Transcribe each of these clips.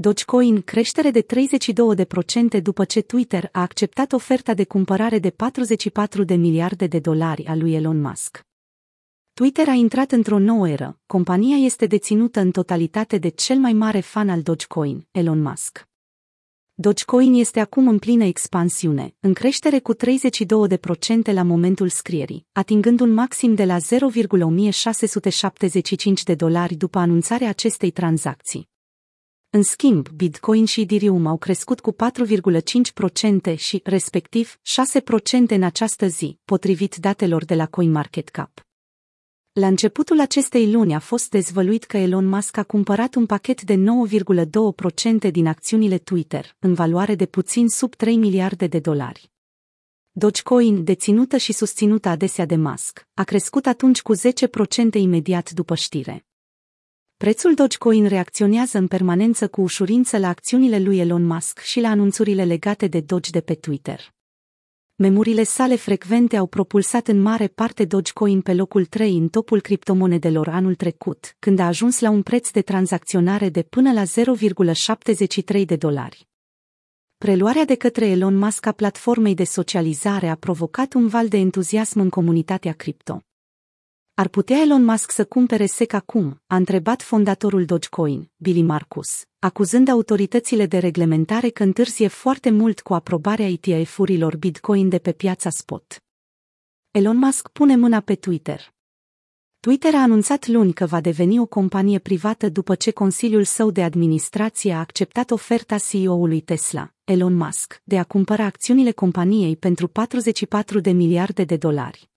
Dogecoin creștere de 32% după ce Twitter a acceptat oferta de cumpărare de 44 de miliarde de dolari a lui Elon Musk. Twitter a intrat într-o nouă eră. Compania este deținută în totalitate de cel mai mare fan al Dogecoin, Elon Musk. Dogecoin este acum în plină expansiune, în creștere cu 32% la momentul scrierii, atingând un maxim de la 0,1675 de dolari după anunțarea acestei tranzacții. În schimb, Bitcoin și Ethereum au crescut cu 4,5% și, respectiv, 6% în această zi, potrivit datelor de la CoinMarketCap. La începutul acestei luni a fost dezvăluit că Elon Musk a cumpărat un pachet de 9,2% din acțiunile Twitter, în valoare de puțin sub 3 miliarde de dolari. Dogecoin, deținută și susținută adesea de Musk, a crescut atunci cu 10% imediat după știre. Prețul Dogecoin reacționează în permanență cu ușurință la acțiunile lui Elon Musk și la anunțurile legate de Doge de pe Twitter. Memurile sale frecvente au propulsat în mare parte Dogecoin pe locul 3 în topul criptomonedelor anul trecut, când a ajuns la un preț de tranzacționare de până la 0,73 de dolari. Preluarea de către Elon Musk a platformei de socializare a provocat un val de entuziasm în comunitatea cripto. Ar putea Elon Musk să cumpere SEC acum? a întrebat fondatorul Dogecoin, Billy Marcus, acuzând autoritățile de reglementare că întârzie foarte mult cu aprobarea ETF-urilor Bitcoin de pe piața spot. Elon Musk pune mâna pe Twitter. Twitter a anunțat luni că va deveni o companie privată după ce Consiliul său de administrație a acceptat oferta CEO-ului Tesla, Elon Musk, de a cumpăra acțiunile companiei pentru 44 de miliarde de dolari.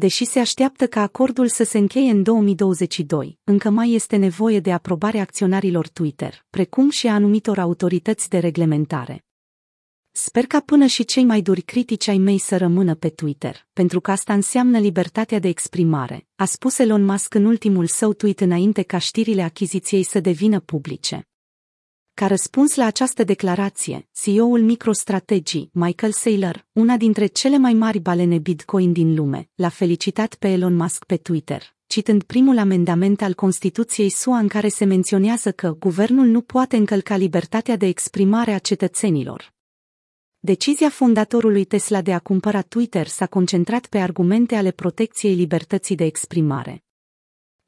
Deși se așteaptă ca acordul să se încheie în 2022, încă mai este nevoie de aprobarea acționarilor Twitter, precum și a anumitor autorități de reglementare. Sper ca până și cei mai duri critici ai mei să rămână pe Twitter, pentru că asta înseamnă libertatea de exprimare, a spus Elon Musk în ultimul său tweet înainte ca știrile achiziției să devină publice. Ca răspuns la această declarație, CEO-ul MicroStrategy, Michael Saylor, una dintre cele mai mari balene Bitcoin din lume, l-a felicitat pe Elon Musk pe Twitter, citând primul amendament al Constituției SUA în care se menționează că guvernul nu poate încălca libertatea de exprimare a cetățenilor. Decizia fondatorului Tesla de a cumpăra Twitter s-a concentrat pe argumente ale protecției libertății de exprimare.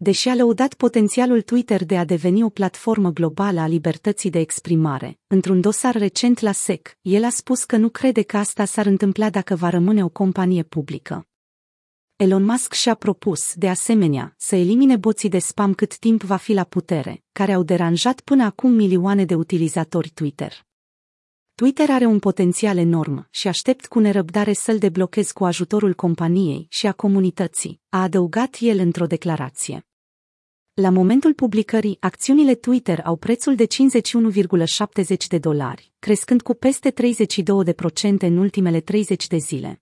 Deși a lăudat potențialul Twitter de a deveni o platformă globală a libertății de exprimare, într-un dosar recent la SEC, el a spus că nu crede că asta s-ar întâmpla dacă va rămâne o companie publică. Elon Musk și-a propus, de asemenea, să elimine boții de spam cât timp va fi la putere, care au deranjat până acum milioane de utilizatori Twitter. Twitter are un potențial enorm și aștept cu nerăbdare să-l deblochez cu ajutorul companiei și a comunității, a adăugat el într-o declarație. La momentul publicării, acțiunile Twitter au prețul de 51,70 de dolari, crescând cu peste 32% în ultimele 30 de zile.